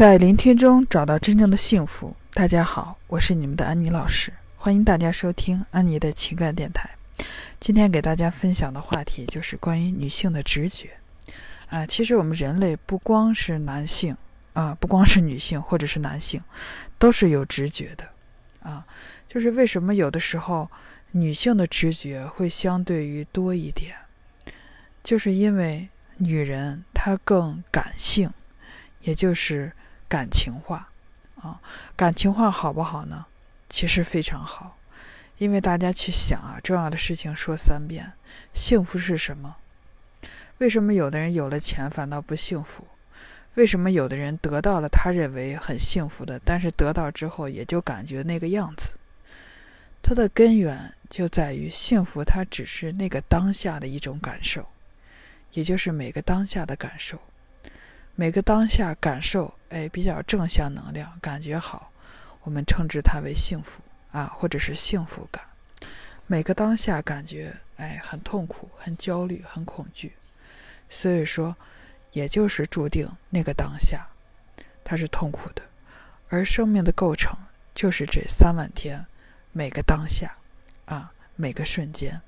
在聆听中找到真正的幸福。大家好，我是你们的安妮老师，欢迎大家收听安妮的情感电台。今天给大家分享的话题就是关于女性的直觉。啊，其实我们人类不光是男性啊，不光是女性或者是男性，都是有直觉的。啊，就是为什么有的时候女性的直觉会相对于多一点，就是因为女人她更感性，也就是感情化。啊，感情化好不好呢？其实非常好，因为大家去想啊，重要的事情说三遍。幸福是什么？为什么有的人有了钱反倒不幸福？为什么有的人得到了他认为很幸福的，但是得到之后也就感觉那个样子？它的根源就在于幸福，它只是那个当下的一种感受，也就是每个当下的感受。每个当下感受，哎，比较正向能量，感觉好，我们称之它为幸福啊，或者是幸福感。每个当下感觉，哎，很痛苦、很焦虑、很恐惧，所以说，也就是注定那个当下，它是痛苦的。而生命的构成就是这三万天，每个当下，啊，每个瞬间。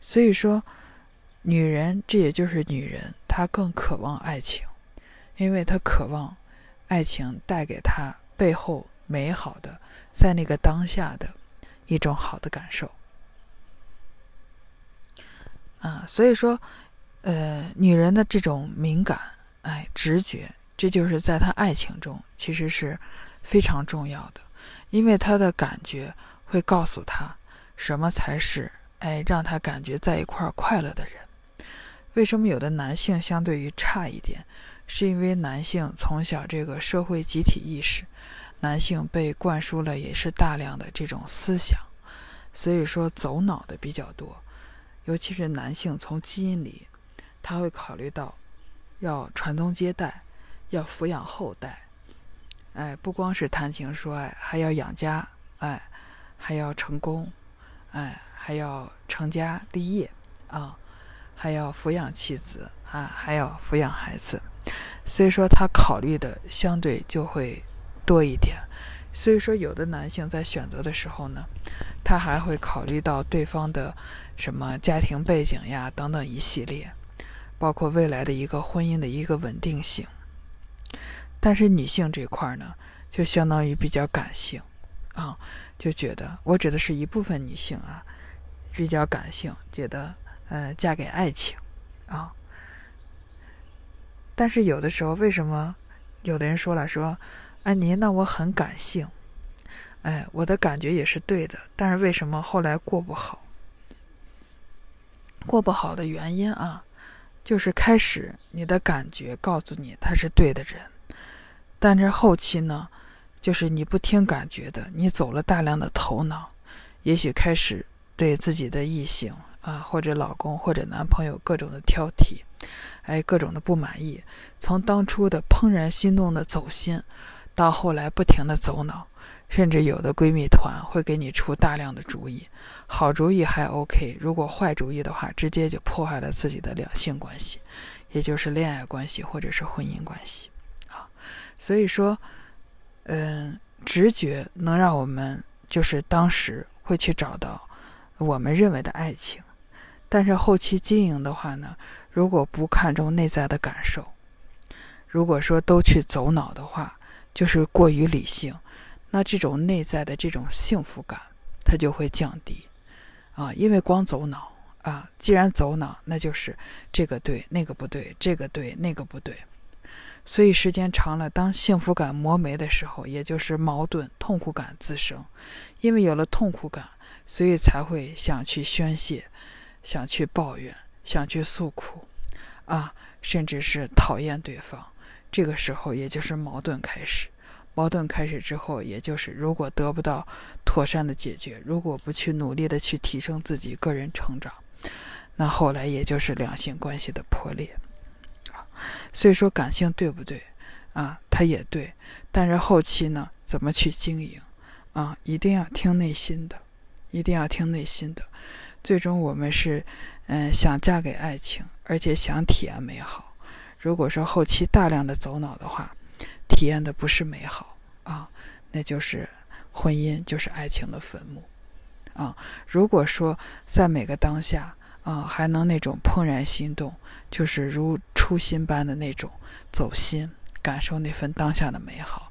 所以说，女人，这也就是女人，她更渴望爱情。因为她渴望爱情带给他背后美好的，在那个当下的一种好的感受啊，所以说，呃，女人的这种敏感，哎，直觉，这就是在她爱情中其实是非常重要的，因为她的感觉会告诉她什么才是哎让她感觉在一块儿快乐的人。为什么有的男性相对于差一点？是因为男性从小这个社会集体意识，男性被灌输了也是大量的这种思想，所以说走脑的比较多。尤其是男性从基因里，他会考虑到要传宗接代，要抚养后代，哎，不光是谈情说爱，还要养家，哎，还要成功，哎，还要成家立业啊，还要抚养妻子啊，还要抚养孩子。所以说，他考虑的相对就会多一点。所以说，有的男性在选择的时候呢，他还会考虑到对方的什么家庭背景呀，等等一系列，包括未来的一个婚姻的一个稳定性。但是女性这块呢，就相当于比较感性啊，就觉得我指的是一部分女性啊，比较感性，觉得呃，嫁给爱情啊。但是有的时候，为什么有的人说了说，安妮，那我很感性，哎，我的感觉也是对的，但是为什么后来过不好？过不好的原因啊，就是开始你的感觉告诉你他是对的人，但是后期呢，就是你不听感觉的，你走了大量的头脑，也许开始对自己的异性啊，或者老公或者男朋友各种的挑剔。哎，各种的不满意，从当初的怦然心动的走心，到后来不停的走脑，甚至有的闺蜜团会给你出大量的主意，好主意还 OK，如果坏主意的话，直接就破坏了自己的两性关系，也就是恋爱关系或者是婚姻关系啊。所以说，嗯，直觉能让我们就是当时会去找到我们认为的爱情，但是后期经营的话呢？如果不看重内在的感受，如果说都去走脑的话，就是过于理性，那这种内在的这种幸福感它就会降低。啊，因为光走脑啊，既然走脑，那就是这个对那个不对，这个对那个不对，所以时间长了，当幸福感磨没的时候，也就是矛盾、痛苦感滋生，因为有了痛苦感，所以才会想去宣泄，想去抱怨。想去诉苦，啊，甚至是讨厌对方，这个时候也就是矛盾开始。矛盾开始之后，也就是如果得不到妥善的解决，如果不去努力的去提升自己个人成长，那后来也就是两性关系的破裂。啊，所以说感性对不对？啊，它也对，但是后期呢，怎么去经营？啊，一定要听内心的，一定要听内心的。最终我们是。嗯，想嫁给爱情，而且想体验美好。如果说后期大量的走脑的话，体验的不是美好啊，那就是婚姻就是爱情的坟墓啊。如果说在每个当下啊，还能那种怦然心动，就是如初心般的那种走心，感受那份当下的美好，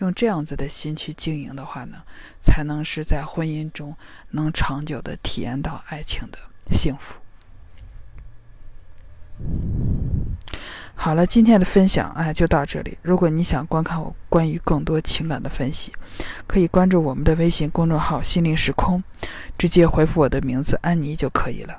用这样子的心去经营的话呢，才能是在婚姻中能长久的体验到爱情的幸福。好了，今天的分享哎就到这里。如果你想观看我关于更多情感的分析，可以关注我们的微信公众号“心灵时空”，直接回复我的名字“安妮”就可以了。